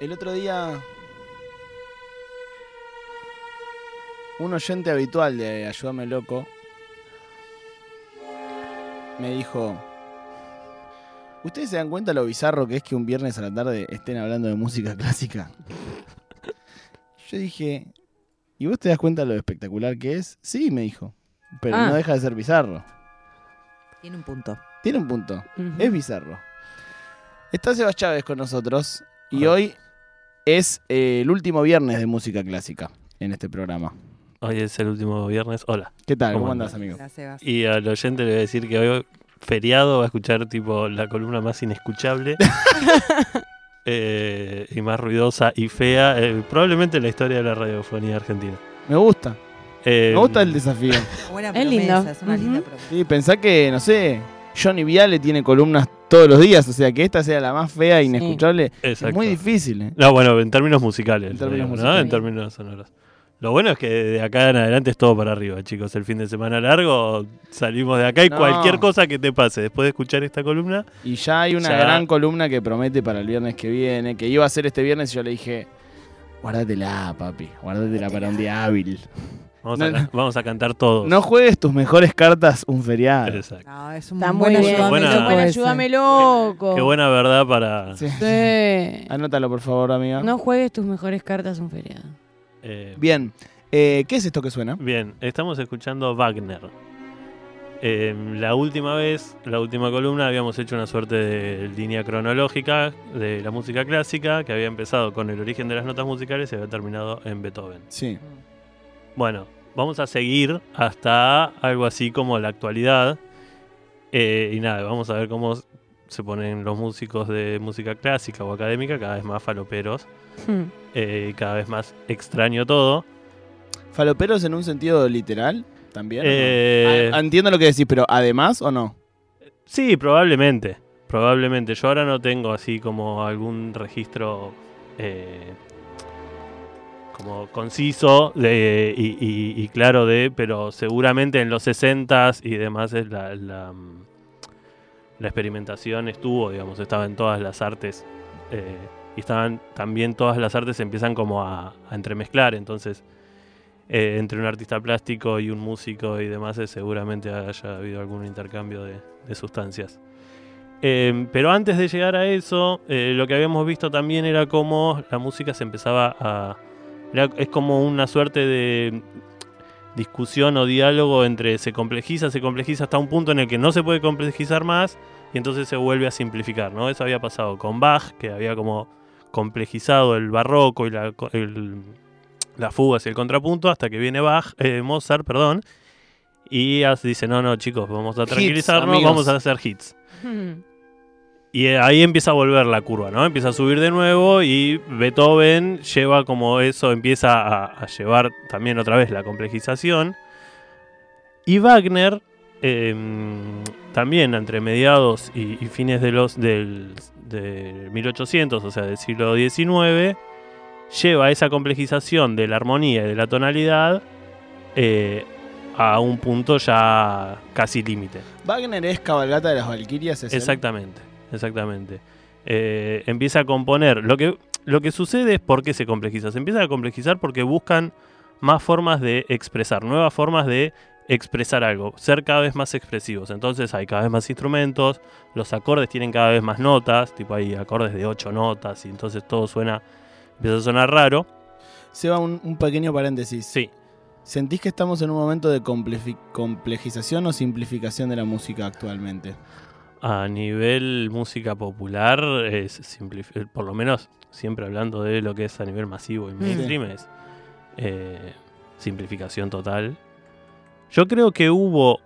El otro día. Un oyente habitual de Ayúdame Loco me dijo. ¿Ustedes se dan cuenta lo bizarro que es que un viernes a la tarde estén hablando de música clásica? Yo dije, ¿y vos te das cuenta lo espectacular que es? Sí, me dijo. Pero Ah. no deja de ser bizarro. Tiene un punto. Tiene un punto. Es bizarro. Está Sebas Chávez con nosotros y hoy es eh, el último viernes de música clásica en este programa. Hoy es el último viernes. Hola. ¿Qué tal? ¿Cómo, ¿Cómo andás, amigo? Gracias, Sebas. Y al oyente le voy a decir que hoy, feriado, va a escuchar tipo la columna más inescuchable eh, y más ruidosa y fea, eh, probablemente en la historia de la radiofonía argentina. Me gusta. Eh, Me gusta el desafío. Buena Es promesa, lindo. es una Ujú. linda promesa. Sí, pensá que, no sé, Johnny Viale tiene columnas todos los días, o sea que esta sea la más fea e Sí. inescuchable. Es muy difícil, ¿eh? No, bueno, en términos musicales. En términos digamos, ¿no? musicales. En términos sonoros. Lo bueno es que de acá en adelante es todo para arriba, chicos. El fin de semana largo, salimos de acá y No. cualquier cosa que te pase después de escuchar esta columna, Y ya hay una Ya. gran columna que promete para el viernes que viene, que iba a ser este viernes y yo le dije, guárdatela, papi, guárdatela para un día hábil. Vamos, No, a, no. vamos a cantar todos. No juegues tus mejores cartas un feriado. Exacto. No, es un Está buen muy bien. ayúdame Buena- loco ayúdame loco. Qué buena verdad para... Sí. Sí. Anótalo, por favor, amiga. No juegues tus mejores cartas un feriado. eh, Bien. Eh, ¿Qué es esto que suena? Bien, estamos escuchando Wagner. Eh, la última vez, la última columna, habíamos hecho una suerte de línea cronológica de la música clásica que había empezado con el origen de las notas musicales y había terminado en Beethoven. Sí. Bueno, vamos a seguir hasta algo así como la actualidad. Eh, y nada, vamos a ver cómo se ponen los músicos de música clásica o académica cada vez más faloperos Hmm. eh, cada vez más extraño todo. ¿Faloperos en un sentido literal? ¿También? no? Eh, Ah, entiendo lo que decís, pero además o no? Sí, probablemente. Probablemente. Yo ahora no tengo así como algún registro eh, como conciso y, claro de, pero seguramente en los 60s y demás la, la, experimentación estuvo, digamos, estaba en todas las artes. eh, y estaban también todas las artes se empiezan como a, a entremezclar. Entonces, eh, entre un artista plástico y un músico y demás, eh, seguramente haya habido algún intercambio de, sustancias. Eh, pero antes de llegar a eso, lo que habíamos visto también era cómo la música se empezaba a... era- es como una suerte de discusión o diálogo entre se complejiza, se complejiza hasta un punto en el que no se puede complejizar más y entonces se vuelve a simplificar, ¿no? Eso había pasado con Bach, que había como complejizado el barroco y la, co- el- las fugas y el contrapunto hasta que viene Bach, eh, Mozart, perdón, y dice, no, no, chicos, vamos a Hits, tranquilizarnos, amigos. vamos a hacer hits. Y ahí empieza a volver la curva, ¿no? Empieza a subir de nuevo y Beethoven lleva como eso, empieza a, a llevar también otra vez la complejización. Y Wagner, eh, también entre mediados y, y fines de los del de 1800, o sea, del siglo XIX, lleva esa complejización de la armonía y de la tonalidad eh, a un punto ya casi límite. Wagner es cabalgata de las Valquirias. ¿es él? Exactamente. Eh, empieza a componer. Lo que, lo que sucede es por qué se complejiza. Se empieza a complejizar porque buscan más formas de expresar, nuevas formas de expresar algo, ser cada vez más expresivos. Entonces hay cada vez más instrumentos, los acordes tienen cada vez más notas, tipo hay acordes de ocho notas y entonces todo suena, empieza a sonar raro. Seba, un, un pequeño paréntesis. Sí, ¿Sentís que estamos en un momento de complejización o simplificación de la música actualmente? A nivel música popular, es eh, por lo menos siempre hablando de lo que es a nivel masivo y mainstream, es eh, simplificación total. Yo creo que hubo,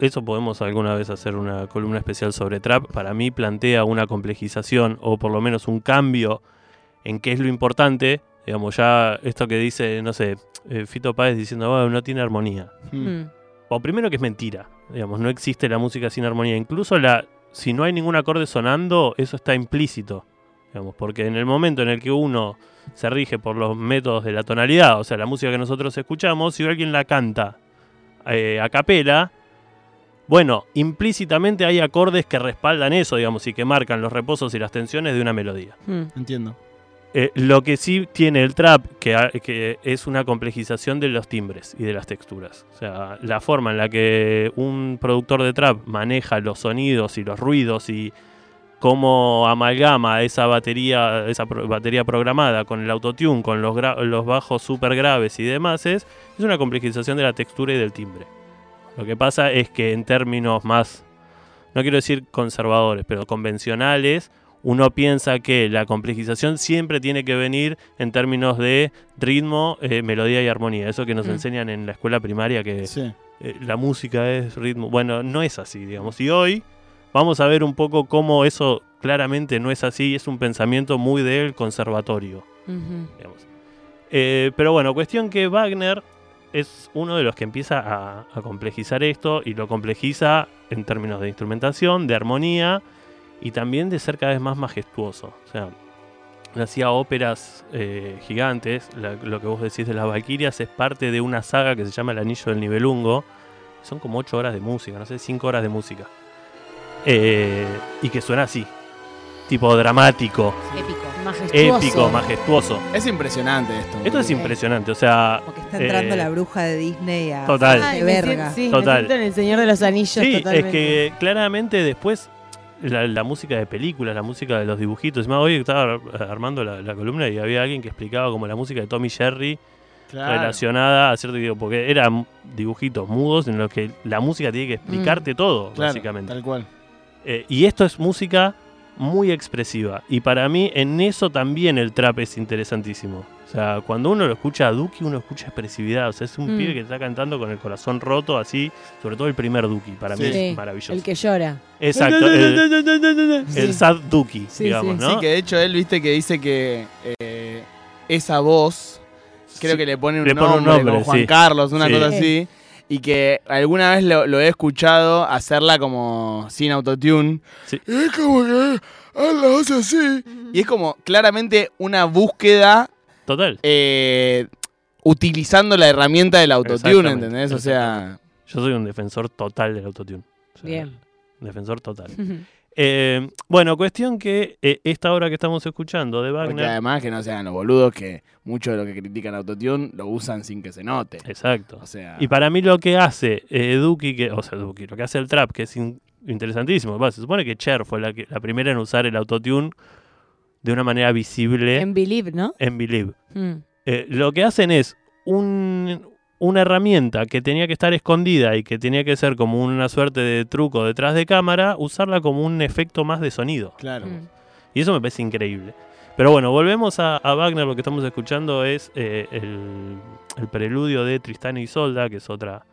eso podemos alguna vez hacer una columna especial sobre trap, para mí plantea una complejización o por lo menos un cambio en qué es lo importante. Digamos, ya esto que dice, no sé, eh, Fito Páez diciendo, "Ah, no tiene armonía. Hmm. Hmm. O primero que es mentira, digamos, no existe la música sin armonía. Incluso la, si no hay ningún acorde sonando, eso está implícito. Digamos, porque en el momento en el que uno se rige por los métodos de la tonalidad, o sea, la música que nosotros escuchamos, si alguien la canta eh, a capela, bueno, implícitamente hay acordes que respaldan eso, digamos, y que marcan los reposos y las tensiones de una melodía. Hmm. Entiendo. Eh, lo que sí tiene el trap, que, es una complejización de los timbres y de las texturas. O sea, la forma en la que un productor de trap maneja los sonidos y los ruidos y cómo amalgama esa batería, esa batería programada con el autotune, con los, bajos super graves y demás, es, es una complejización de la textura y del timbre. Lo que pasa es que en términos más, no quiero decir conservadores, pero convencionales, uno piensa que la complejización siempre tiene que venir en términos de ritmo, eh, melodía y armonía. Eso que nos Mm. enseñan en la escuela primaria, que Sí. eh, la música es ritmo. Bueno, no es así, digamos. Y hoy vamos a ver un poco cómo eso claramente no es así. Es un pensamiento muy del conservatorio, digamos. Eh, pero bueno, cuestión que Wagner es uno de los que empieza a, a complejizar esto y lo complejiza en términos de instrumentación, de armonía y también de ser cada vez más majestuoso. O sea, hacía óperas eh, gigantes. La- lo que vos decís de las Valquirias es parte de una saga que se llama El Anillo del Nibelungo. Son como 8 horas de música, no sé, 5 horas de música. Eh, y que suena así. Tipo dramático, Épico. Majestuoso. épico, majestuoso. Es impresionante esto. Esto es impresionante, o sea, Como que está entrando Eh, la bruja de Disney a total. Ay, verga. siento- sí, me Total. en el Señor de los Anillos Sí, totalmente. es que claramente después la, la música de películas, la música de los dibujitos. Más hoy estaba ar- armando la, la columna y había alguien que explicaba como la música de Tommy Jerry Claro. relacionada a cierto tipo, porque eran dibujitos mudos en los que la música tiene que explicarte todo, Claro, básicamente. Tal cual. Eh, y esto es música muy expresiva. Y para mí, en eso también el trap es interesantísimo. O sea, cuando uno lo escucha a Duki, uno escucha expresividad. O sea, es un Mm. pibe que está cantando con el corazón roto, así. Sobre todo el primer Duki, para mí es maravilloso. El que llora. Exacto, el, el sad Duki, Sí, digamos, sí. ¿no? Sí, que de hecho él, viste, que dice que eh, esa voz, creo Sí. que le pone un, Le pone un nombre, nombre, como Juan sí. Carlos, una Sí. cosa así. Y que alguna vez lo, lo he escuchado hacerla como sin autotune. Sí. Y es como que ah, la hace así. Y es como claramente una búsqueda Total. eh, utilizando la herramienta del autotune, ¿entendés? O sea, Yo soy un defensor total del autotune. O sea, Bien. Defensor total. Eh, bueno, cuestión que eh, esta obra que estamos escuchando de porque Wagner. además que no sean los boludos que muchos de los que critican autotune lo usan sin que se note. Exacto. O sea, Y para mí lo que hace eh, Duki, que, o sea, Duki, lo que hace el trap, que es in- interesantísimo. Bueno, se supone que Cher fue la, que, la primera en usar el autotune de una manera visible En Believe, ¿no? en Believe. Mm. Eh, lo que hacen es un- una herramienta que tenía que estar escondida y que tenía que ser como una suerte de truco detrás de cámara, usarla como un efecto más de sonido. claro. Mm. Y eso me parece increíble. Pero bueno, volvemos a, a Wagner. Lo que estamos escuchando es eh, el, el preludio de Tristán y Isolda, que es otra,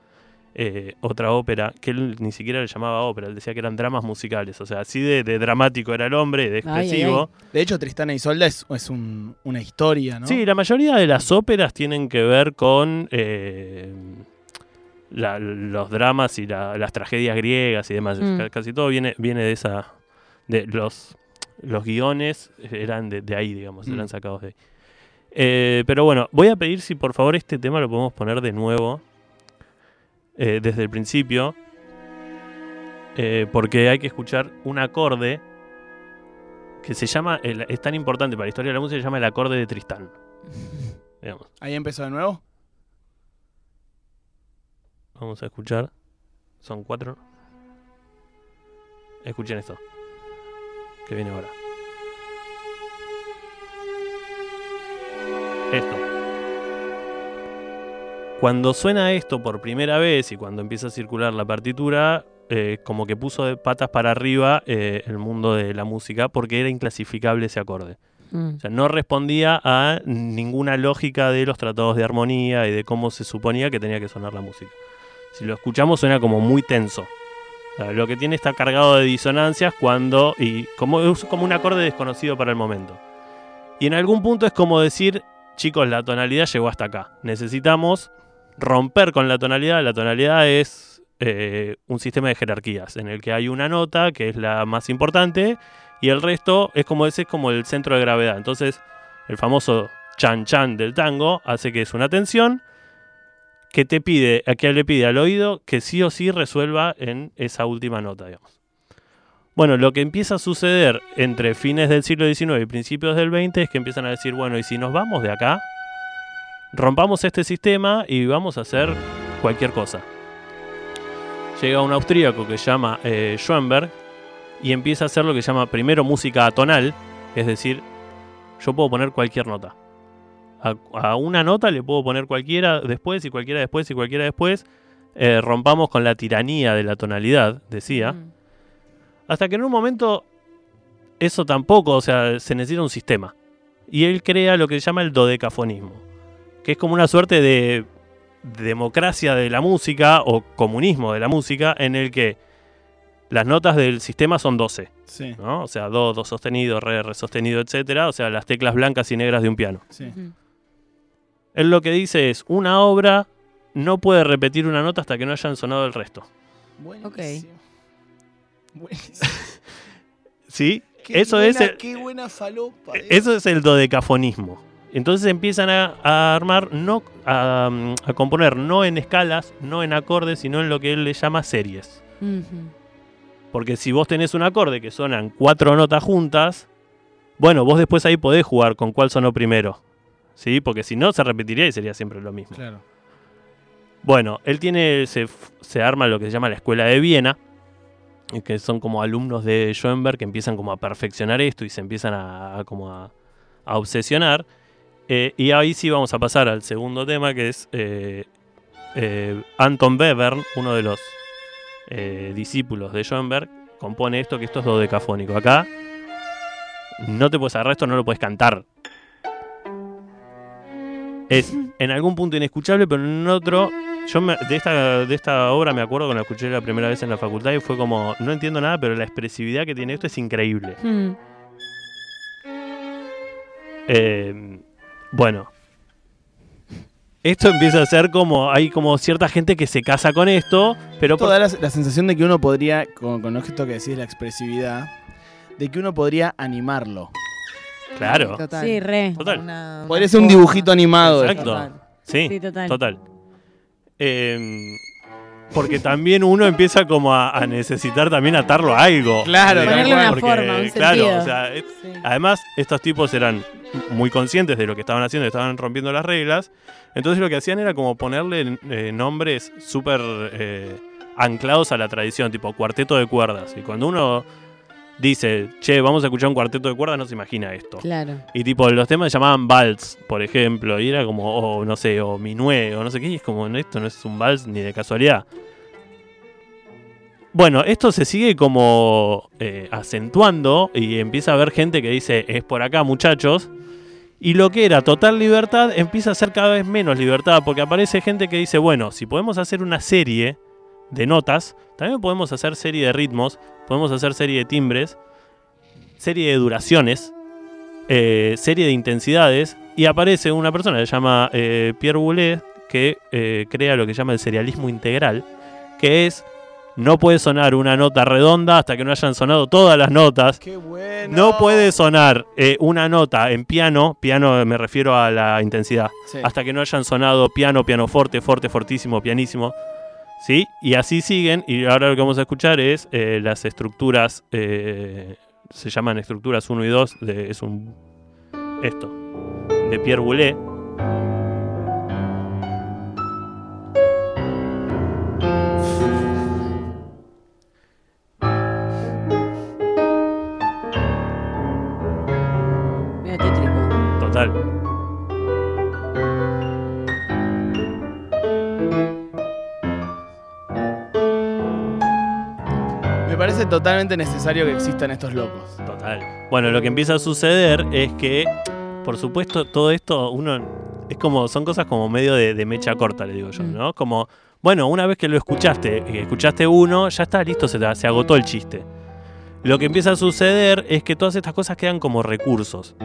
eh, otra ópera, que él ni siquiera le llamaba ópera, él decía que eran dramas musicales. O sea, así de, de dramático era el hombre, de Ay, ay, expresivo. De hecho, Tristana y Solda es, es un- una historia, ¿no? Sí, la mayoría de las óperas tienen que ver con eh, la- los dramas y la- las tragedias griegas y demás. Mm. Ca- Casi todo viene, viene de esa. de los Los guiones eran de, de ahí, digamos, Mm. eran sacados de ahí. Eh, pero bueno, voy a pedir si por favor este tema lo podemos poner de nuevo. Eh, desde el principio. eh, porque hay que escuchar un acorde que se llama, el- es tan importante para la historia de la música, se llama el acorde de Tristán. Digamos. Ahí empezó de nuevo. Vamos a escuchar. Son cuatro. Escuchen esto. Que viene ahora. Esto. Cuando suena esto por primera vez y cuando empieza a circular la partitura, eh, como que puso de patas para arriba eh, el mundo de la música porque era inclasificable ese acorde. Mm. O sea, no respondía a ninguna lógica de los tratados de armonía y de cómo se suponía que tenía que sonar la música. Si lo escuchamos suena como muy tenso. O sea, lo que tiene está cargado de disonancias cuando y como es como un acorde desconocido para el momento. Y en algún punto es como decir, chicos, la tonalidad llegó hasta acá. Necesitamos romper con la tonalidad. La tonalidad es eh, un sistema de jerarquías en el que hay una nota que es la más importante y el resto es como ese es como el centro de gravedad. Entonces, el famoso chan chan del tango hace que es una tensión que te pide, a que le pide al oído que sí o sí resuelva en esa última nota. Bueno, lo que empieza a suceder entre fines del siglo XIX y principios del XX es que empiezan a decir, bueno, y si nos vamos de acá, rompamos este sistema y vamos a hacer cualquier cosa. Llega un austríaco que se llama eh, Schoenberg y empieza a hacer lo que se llama primero música atonal, es decir, yo puedo poner cualquier nota. A, a una nota le puedo poner cualquiera después y cualquiera después y cualquiera después. Eh, rompamos con la tiranía de la tonalidad, decía. Mm. Hasta que en un momento eso tampoco, o sea, se necesita un sistema. Y él crea lo que se llama el dodecafonismo, que es como una suerte de democracia de la música o comunismo de la música en el que las notas del sistema son 12, Sí, ¿no? O sea, do, do sostenido, re, re sostenido, etcétera, o sea, las teclas blancas y negras de un piano. sí. Él lo que dice es, una obra no puede repetir una nota hasta que no hayan sonado el resto. Buenísimo. Buenísimo. ¿Sí? Qué Eso buena- es el- Qué buena falopa. eh. Eso es el dodecafonismo. Entonces empiezan a, a armar, no, a, a componer no en escalas, no en acordes, sino en lo que él le llama series. Porque si vos tenés un acorde que suenan cuatro notas juntas, bueno, vos después ahí podés jugar con cuál sonó primero. ¿Sí? Porque si no, se repetiría y sería siempre lo mismo. Claro. Bueno, él tiene, se, se arma lo que se llama la Escuela de Viena, que son como alumnos de Schoenberg que empiezan como a perfeccionar esto y se empiezan a, a como a, a obsesionar. Eh, y ahí sí vamos a pasar al segundo tema, que es eh, eh, Anton Webern, uno de los discípulos de Schoenberg, compone esto, que esto es dodecafónico. Acá no te puedes agarrar esto, no lo puedes cantar. Es en algún punto inescuchable, pero en otro yo me- de, esta, de esta obra me acuerdo cuando la escuché la primera vez en la facultad y fue como, no entiendo nada, pero la expresividad que tiene esto es increíble. Mm. Eh, bueno. Esto empieza a ser como, hay como cierta gente que se casa con esto, pero por- Toda la, la sensación de que uno podría, con, con esto que decís, la expresividad, de que uno podría animarlo. claro, Total. Sí, re. Total. una- una Podría ser un dibujito animado. Exacto. Total. sí, Sí, total. total. Eh, porque también uno empieza como a, a necesitar también atarlo a algo. Claro, Digamos, Ponerle una porque, forma, un Claro, o sea, Sí. Además, estos tipos eran muy conscientes de lo que estaban haciendo, estaban rompiendo las reglas. Entonces lo que hacían era como ponerle eh, nombres súper eh, anclados a la tradición, tipo cuarteto de cuerdas. Y cuando uno dice, che, vamos a escuchar un cuarteto de cuerdas, no se imagina esto. Claro. Y tipo, los temas se llamaban vals, por ejemplo, y era como, o no sé, o minué, o no sé qué, y es como, esto no es un vals ni de casualidad. Bueno, esto se sigue como eh, acentuando y empieza a haber gente que dice, es por acá muchachos, y lo que era total libertad empieza a ser cada vez menos libertad, porque aparece gente que dice, bueno, si podemos hacer una serie de notas, también podemos hacer serie de ritmos, podemos hacer serie de timbres, serie de duraciones, eh, serie de intensidades y aparece una persona que se llama eh, Pierre Boulez que eh, crea lo que llama el serialismo integral, que es no puede sonar una nota redonda hasta que no hayan sonado todas las notas. Qué bueno. No puede sonar eh, una nota en piano, piano me refiero a la intensidad, Sí. hasta que no hayan sonado piano, piano forte, forte, fortísimo, pianísimo. ¿Sí? Y así siguen. Y ahora lo que vamos a escuchar es eh, las estructuras, eh, se llaman estructuras 1 y 2, de, es un. Esto, de Pierre tétrico. Total. Parece totalmente necesario que existan estos locos. Total. Bueno, lo que empieza a suceder es que, por supuesto, todo esto, uno. Es como. Son cosas como medio de, de mecha corta, le digo yo, Mm. ¿no? Como. Bueno, una vez que lo escuchaste, escuchaste uno, ya está listo, se agotó el chiste. Lo que empieza a suceder es que todas estas cosas quedan como recursos.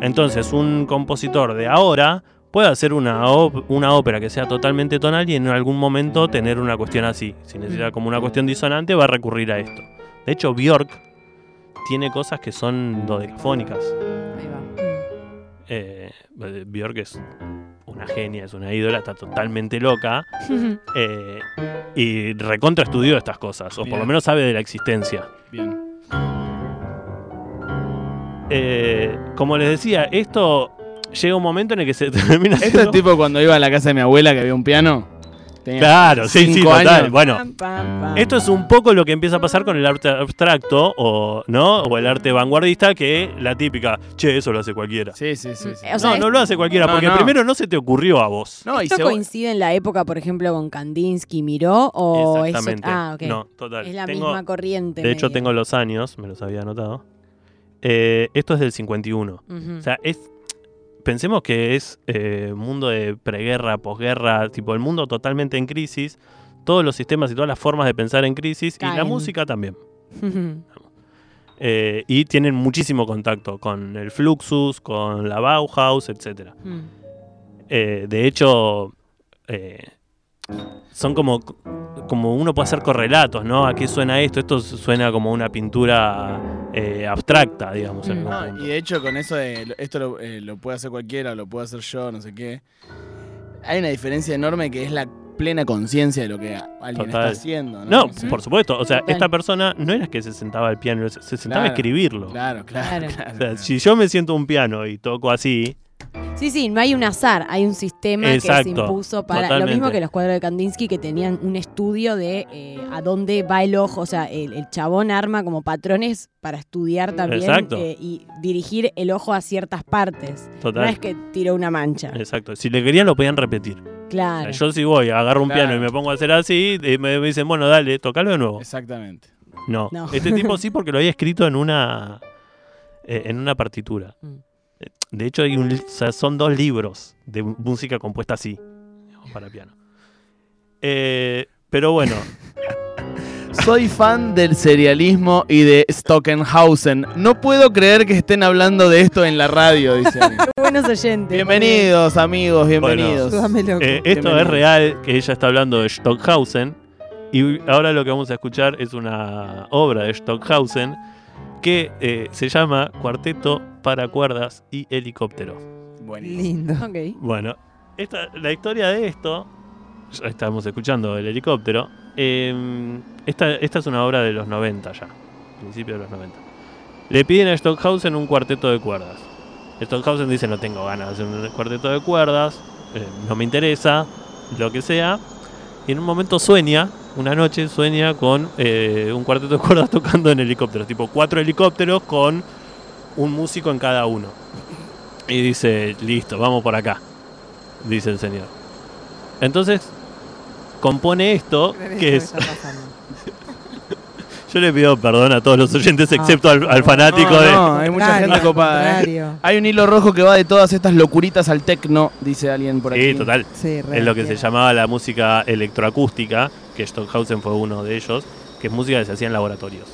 Entonces, un compositor de ahora puede hacer una, una ópera que sea totalmente tonal y en algún momento tener una cuestión así. Si necesita como una cuestión disonante, va a recurrir a esto. De hecho, Björk tiene cosas que son dodecafónicas. Ahí va. Eh, Björk es una genia, es una ídola, está totalmente loca. eh, y recontra estudió estas cosas, o por lo menos sabe de la existencia. Bien. eh, como les decía, esto llega un momento en el que se termina Esto es tipo cuando iba a la casa de mi abuela que había un piano. Tenía Claro, sí, sí, cinco total. años. Bueno, Pam, pam, pam. esto es un poco lo que empieza a pasar con el arte abstracto o, ¿no? o el arte vanguardista, que la típica, che, eso lo hace cualquiera. Sí, sí, sí. sí. O sea, no, no lo hace cualquiera, No, porque no. primero no se te ocurrió a vos. No, y ¿Esto se- coincide en la época, por ejemplo, con Kandinsky, Miró? ¿O eso? Exactamente. Ah, ok. No, total. es la Tengo- misma corriente. de hecho, medio. tengo los años, me los había anotado. Eh, esto es del 51. Ujú. O sea, es. Pensemos que es eh, mundo de preguerra, posguerra, tipo el mundo totalmente en crisis, todos los sistemas y todas las formas de pensar en crisis, y la música también. Eh, y tienen muchísimo contacto con el Fluxus, con la Bauhaus, etc. Mm. Eh, de hecho, son como, como uno puede hacer correlatos, ¿no? ¿A qué suena esto? Esto suena como una pintura eh, abstracta, digamos. en No, punto. y de hecho, con eso de esto lo, eh, lo puede hacer cualquiera, lo puedo hacer yo, no sé qué. Hay una diferencia enorme que es la plena conciencia de lo que alguien Total. está haciendo. No, No, por supuesto. O sea, esta persona no era que se sentaba al piano, se se sentaba a escribirlo. Claro, claro. Claro. claro, O sea, si yo me siento a un piano y toco así, Sí, sí, no hay un azar, hay un sistema que se impuso para. Lo mismo que los cuadros de Kandinsky que tenían un estudio de eh, a dónde va el ojo. O sea, el, el chabón arma como patrones para estudiar también Exacto. eh, y dirigir el ojo a ciertas partes. total. No es que tiró una mancha. Exacto. Si le querían, lo podían repetir. O Claro. sea, yo si voy, agarro un Claro. piano y me pongo a hacer así, y me, me dicen, bueno, dale, tocalo de nuevo. Exactamente. No. No. Este tipo sí porque lo había escrito en una eh, en una partitura. Mm. De hecho, hay un li- o sea, son dos libros de música compuesta así, para piano. Eh, pero bueno, Soy fan del serialismo y de Stockenhausen. No puedo creer que estén hablando de esto en la radio, dice alguien. Qué buenos oyentes. Bienvenidos, amigos, bienvenidos. Eh, esto es real, que ella está hablando de Stockhausen. Y ahora lo que vamos a escuchar es una obra de Stockhausen que eh, se llama Cuarteto para cuerdas y helicóptero. Buenísimo. Lindo. Bueno, esta, la historia de esto, ya estamos escuchando el helicóptero, eh, esta, esta es una obra de los 90 ya, principio de los 90. Le piden a Stockhausen un cuarteto de cuerdas. Stockhausen dice no tengo ganas de hacer un cuarteto de cuerdas, eh, no me interesa, lo que sea. Y en un momento sueña, una noche sueña con eh, un cuarteto de cuerdas tocando en helicópteros, tipo cuatro helicópteros con un músico en cada uno. Y dice, listo, vamos por acá, dice el señor. Entonces, compone esto, que es... Yo le pido perdón a todos los oyentes, excepto al, al fanático No, de... no, hay mucha gente copada. ¿eh? Hay un hilo rojo que va de todas estas locuritas al tecno, dice alguien por aquí. Sí, total. Sí, Es lo que se llamaba la música electroacústica, que Stockhausen fue uno de ellos, que es música que se hacía en laboratorios.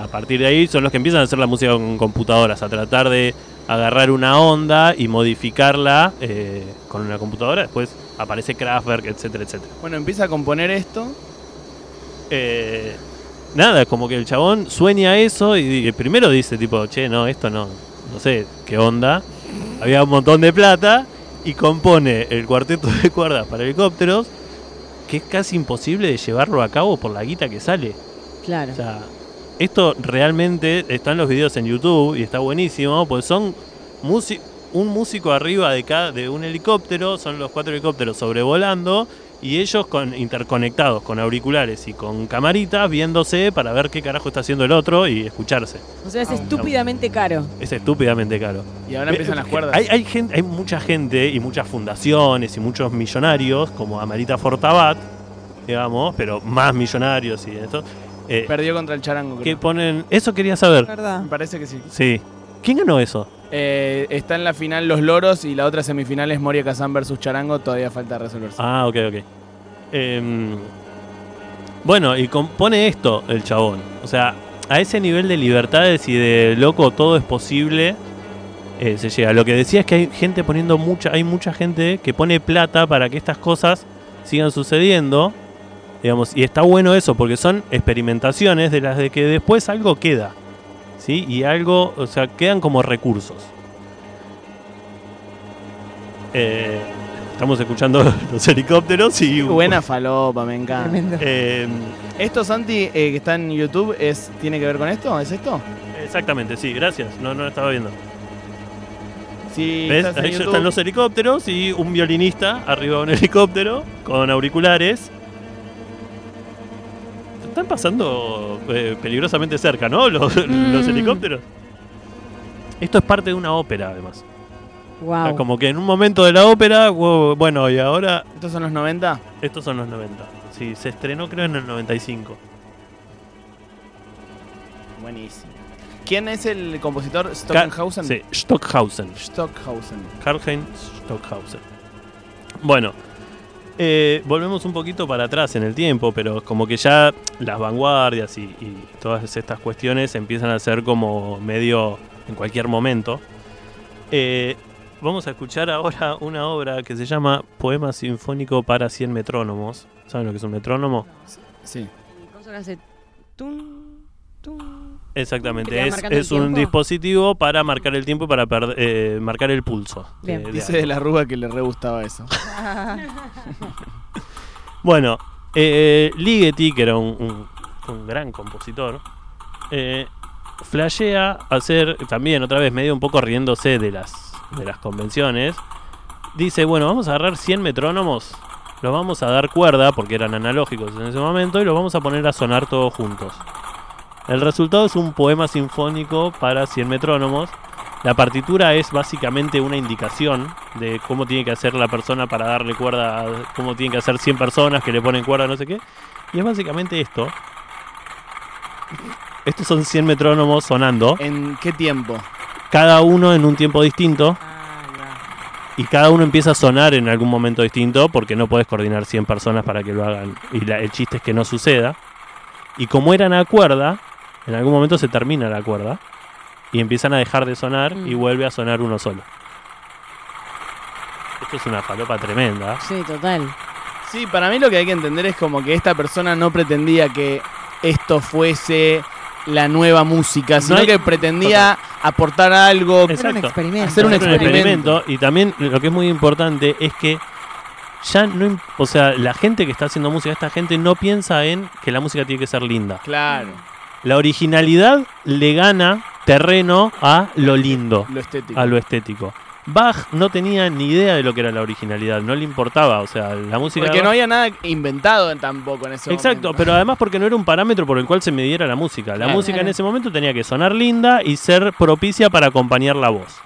A partir de ahí son los que empiezan a hacer la música con computadoras, a tratar de agarrar una onda y modificarla eh, con una computadora. Después aparece Kraftwerk, etcétera, etcétera. Bueno, empieza a componer esto. Eh, nada, como que el chabón sueña eso y, y primero dice tipo, che, no, esto no, no sé qué onda. Había un montón de plata y compone el cuarteto de cuerdas para helicópteros que es casi imposible de llevarlo a cabo por la guita que sale. Claro. O sea, esto realmente está en los videos en YouTube y está buenísimo, pues son un músico arriba de cada de un helicóptero, son los cuatro helicópteros sobrevolando y ellos con interconectados con auriculares y con camaritas viéndose para ver qué carajo está haciendo el otro y escucharse. O sea, es Ah, estúpidamente caro. Es estúpidamente caro. Y ahora empiezan las cuerdas. Hay, hay, gente, hay mucha gente y muchas fundaciones y muchos millonarios, como Amarita Fortabat, digamos, pero más millonarios y esto, eh, Perdió contra el charango, que creo. ponen... Eso quería saber. ¿Verdad? Me parece que sí. Sí. ¿Quién ganó eso? Eh, está en la final Los Loros y la otra semifinal es Moria Kazan versus Charango. Todavía falta resolverse. Ah, ok, ok. Em, bueno, y compone esto el chabón. O sea, a ese nivel de libertades y de loco todo es posible, eh, se llega. Lo que decía es que hay gente poniendo mucha, hay mucha gente que pone plata para que estas cosas sigan sucediendo. Digamos, y está bueno eso, porque son experimentaciones de las de que después algo queda. ¿Sí? Y algo, o sea, quedan como recursos. Eh, estamos escuchando los helicópteros y. Qué buena falopa, me encanta. Tremendo. Eh, Esto, Santi, eh, que está en YouTube, es, ¿tiene que ver con esto? ¿Es esto? Exactamente, sí, gracias. No, no lo estaba viendo. Si ¿Ves? Ahí están los helicópteros y un violinista arriba de un helicóptero con auriculares. Están pasando eh, peligrosamente cerca, ¿no? Los, los Mm. helicópteros. Esto es parte de una ópera, además. Wow. Como que en un momento de la ópera, bueno, y ahora ¿Estos son los 90? estos son los 90. Sí, se estrenó creo en el 95. Buenísimo. ¿Quién es el compositor? Stockhausen. Sí, Stockhausen. Stockhausen. Karl-Heinz Stockhausen. Bueno, eh, volvemos un poquito para atrás en el tiempo, pero como que ya las vanguardias y, y todas estas cuestiones empiezan a ser como medio en cualquier momento. Eh, vamos a escuchar ahora una obra que se llama Poema Sinfónico para 100 metrónomos. ¿Saben lo que es un metrónomo? Sí. El Exactamente, es, un tiempo. dispositivo para marcar el tiempo y para per- eh, marcar el pulso. Bien. de- de Dice de la Rúa que le re gustaba eso. Bueno, eh, Ligeti, que era un, un- un gran compositor, eh, flashea hacer también, otra vez, medio un poco riéndose de las, de las convenciones. Dice, bueno, vamos a agarrar 100 metrónomos, los vamos a dar cuerda, porque eran analógicos en ese momento, y los vamos a poner a sonar todos juntos. El resultado es un poema sinfónico para 100 metrónomos. La partitura es básicamente una indicación de cómo tiene que hacer la persona para darle cuerda, a- cómo tienen que hacer 100 personas que le ponen cuerda, no sé qué. Y es básicamente esto. Estos son 100 metrónomos sonando, ¿En qué tiempo? cada uno en un tiempo distinto. Y cada uno empieza a sonar en algún momento distinto porque no puedes coordinar 100 personas para que lo hagan. Y la- el chiste es que no suceda. Y como eran a cuerda, en algún momento se termina la cuerda. Y empiezan a dejar de sonar y Mm. vuelve a sonar uno solo. Esto es una falopa tremenda. Sí, total. Sí, para mí lo que hay que entender es como que esta persona no pretendía que esto fuese la nueva música, sino hay- que pretendía aportar algo. Es- Era un Exacto. experimento. Hacer un Hacer experimento. Y también lo que es muy importante es que ya no, o sea, la gente que está haciendo música, esta gente no piensa en que la música tiene que ser linda. Claro, La originalidad le gana terreno a lo lindo, lo estético. a lo estético. Bach no tenía ni idea de lo que era la originalidad, no le importaba, o sea, la música Porque no había nada inventado tampoco en ese Exacto, momento. pero además porque no era un parámetro por el cual se midiera la música. La Claro. música en ese momento tenía que sonar linda y ser propicia para acompañar la voz.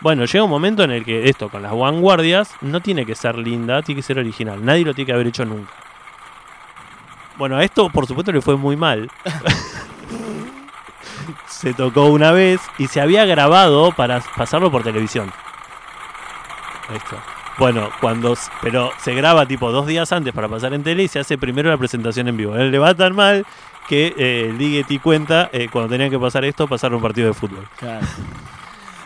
Bueno, llega un momento en el que esto con las vanguardias no tiene que ser linda, tiene que ser original. Nadie lo tiene que haber hecho nunca. Bueno, a esto por supuesto le fue muy mal. se tocó una vez y se había grabado para pasarlo por televisión. Esto. Bueno, cuando pero se graba tipo dos días antes para pasar en tele y se hace primero la presentación en vivo. Él le va tan mal que eh, Ligeti cuenta eh, cuando tenían que pasar esto, pasar un partido de fútbol. Claro.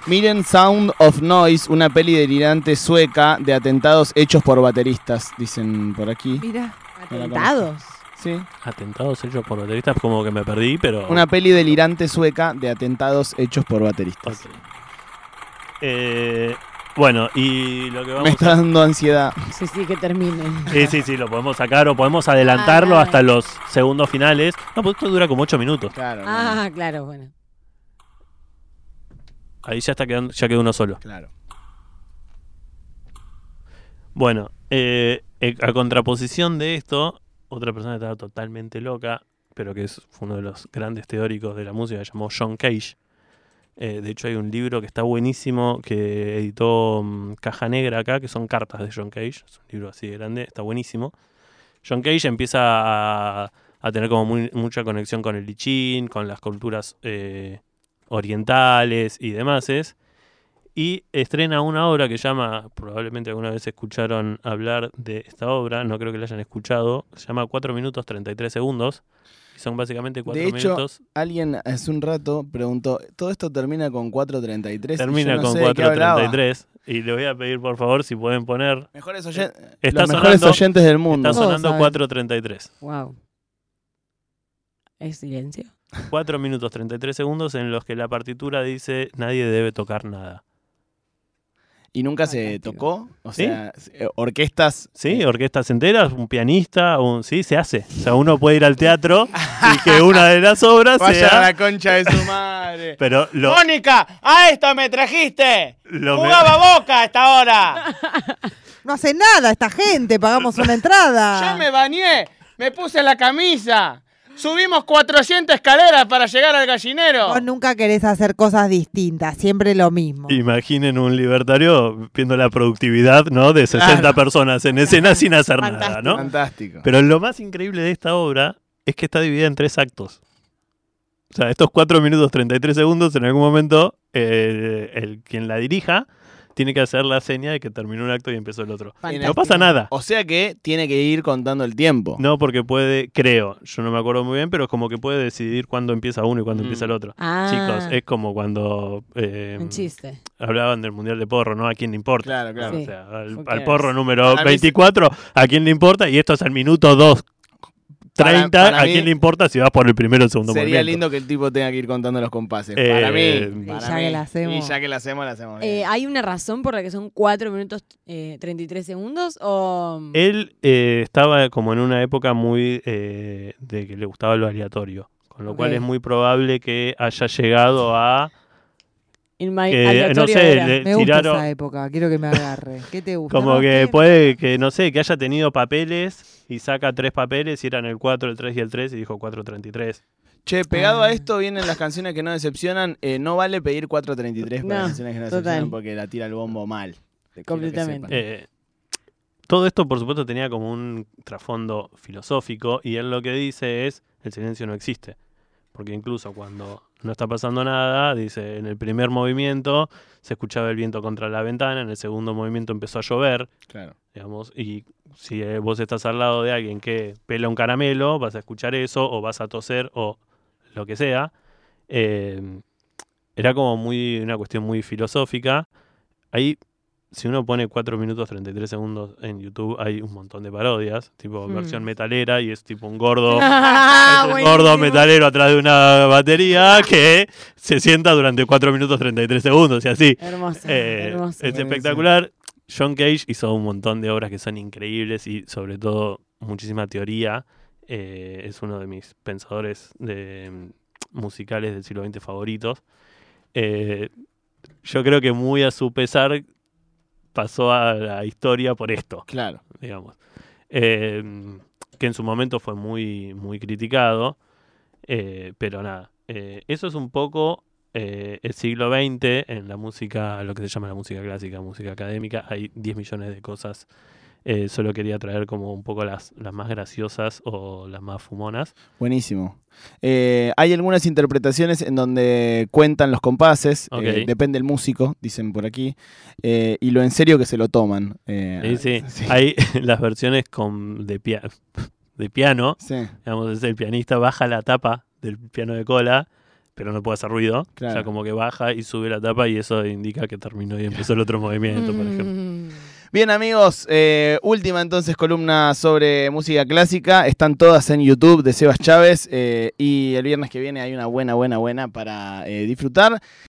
Miren Sound of Noise, una peli delirante sueca de atentados hechos por bateristas, dicen por aquí. Mira. Atentados. Sí. Atentados hechos por bateristas, como que me perdí, pero. Una peli delirante sueca de atentados hechos por bateristas. Eh, bueno, y lo que Me vamos está a. dando ansiedad. Sí, sí, que termine. Sí, sí, sí, lo podemos sacar o podemos adelantarlo Ah, hasta los segundos finales. No, pues esto dura como 8 minutos. Claro. Ah, claro, bueno. Ahí ya está quedando, ya quedó uno solo. Claro. Bueno, eh, eh, a contraposición de esto, otra persona que estaba totalmente loca, pero que es uno de los grandes teóricos de la música, se llamó John Cage. Eh, de hecho, hay un libro que está buenísimo que editó mm, Caja Negra acá, que son cartas de John Cage. Es un libro así de grande, está buenísimo. John Cage empieza a, tener como mucha conexión con el I Ching, con las culturas eh, orientales y demás. Y estrena una obra que llama, probablemente alguna vez escucharon hablar de esta obra, no creo que la hayan escuchado, se llama 4 minutos 33 segundos. Y son básicamente 4 De hecho, minutos. Alguien hace un rato preguntó, ¿todo esto termina con 4.33? Y Termina no con sé de qué hablaba. 4.33. Y le voy a pedir por favor si pueden poner. Mejores oyen- Está los mejores sonando- oyentes del mundo. Está sonando saben. 4.33. Wow. ¿Es silencio? 4 minutos 33 segundos en los que la partitura dice nadie debe tocar nada. ¿Y nunca se tocó? O sea, eh, orquestas. Sí, eh, orquestas enteras, un pianista, un sí, se hace. O sea, uno puede ir al teatro y que una de las obras Vaya a sea. la concha de su madre. Pero lo, ¡Mónica! ¡A esto me trajiste! lo me- ¡Jugaba boca a esta hora! No hace nada esta gente, pagamos una entrada. Yo me bañé, me puse la camisa. Subimos 400 escaleras para llegar al gallinero. Vos nunca querés hacer cosas distintas, siempre lo mismo. Imaginen un libertario viendo la productividad, ¿no? De 60 Claro. personas en escena sin hacer nada, Fantástico. ¿no? Fantástico. Pero lo más increíble de esta obra es que está dividida en tres actos. O sea, estos 4 minutos 33 segundos, en algún momento, eh, el quien la dirija tiene que hacer la seña de que terminó un acto y empezó el otro. No pasa nada. O sea que tiene que ir contando el tiempo. No, porque puede, creo, yo no me acuerdo muy bien, pero es como que puede decidir cuándo empieza uno y cuándo Mm. empieza el otro. Ah, Chicos, es como cuando eh, un chiste. hablaban del Mundial de Porro, ¿no? ¿A quién le importa? Claro, claro. Sí. O sea, al, al porro número Para mí sí. 24, ¿a quién le importa? Y esto es al minuto 2. 30, Para- para ¿a mí quién le importa si vas por el primero o el segundo Sería movimiento? lindo que el tipo tenga que ir contando los compases. Eh, para mí. y ya mí. que la hacemos. Y ya que la hacemos, la hacemos. bien. Eh, ¿Hay una razón por la que son 4 minutos eh, 33 segundos? O... Él eh, estaba como en una época muy eh, de que le gustaba lo aleatorio. Con lo cual es muy probable que haya llegado a In my que, no sé, era. le Me gusta tiraron esa época, quiero que me agarre. ¿Qué te gusta? como que ¿qué? puede que no sé, que haya tenido papeles y saca tres papeles y eran el 4, el 3 y el 3 y dijo 433. Che, pegado Ah. a esto vienen las canciones que no decepcionan. Eh, no vale pedir 433 para No, las canciones que no total. decepcionan porque la tira el bombo mal. Completamente. Eh, todo esto, por supuesto, tenía como un trasfondo filosófico y él lo que dice es, el silencio no existe. Porque incluso cuando no está pasando nada, dice, en el primer movimiento se escuchaba el viento contra la ventana, en el segundo movimiento empezó a llover, Claro. digamos, y si eh, vos estás al lado de alguien que pela un caramelo, vas a escuchar eso, o vas a toser, o lo que sea. Eh, era como muy una cuestión muy filosófica. Ahí, si uno pone 4 minutos 33 segundos en YouTube, hay un montón de parodias, tipo Hmm. versión metalera, y es tipo un gordo. Ah, un gordo metalero atrás de una batería que se sienta durante 4 minutos 33 segundos y así. Hermoso, Eh, hermoso. es espectacular. John Cage hizo un montón de obras que son increíbles y sobre todo muchísima teoría. Eh, es uno de mis pensadores de, mm, musicales del siglo XX favoritos. Eh, yo creo que muy a su pesar pasó a la historia por esto Claro. digamos. Eh, que en su momento fue muy, muy criticado, eh, pero nada. eh, eso es un poco eh, el siglo XX en la música, lo que se llama la música clásica, música académica. Hay 10 millones de cosas. Eh, solo quería traer como un poco las, las más graciosas o las más fumonas. Buenísimo. Eh, hay algunas interpretaciones en donde cuentan los compases, eh, depende del músico, dicen por aquí, eh, y lo en serio que se lo toman. eh, Sí, sí. Hay las versiones con, de, pia- de piano, sí, digamos, es el pianista baja la tapa del piano de cola, pero no puede hacer ruido. O sea, Claro. como que baja y sube la tapa y eso indica que terminó y empezó el otro movimiento, por ejemplo. Bien amigos, eh, última entonces columna sobre música clásica. Están todas en YouTube de Sebas Chávez eh, y el viernes que viene hay una buena, buena, buena para eh, disfrutar.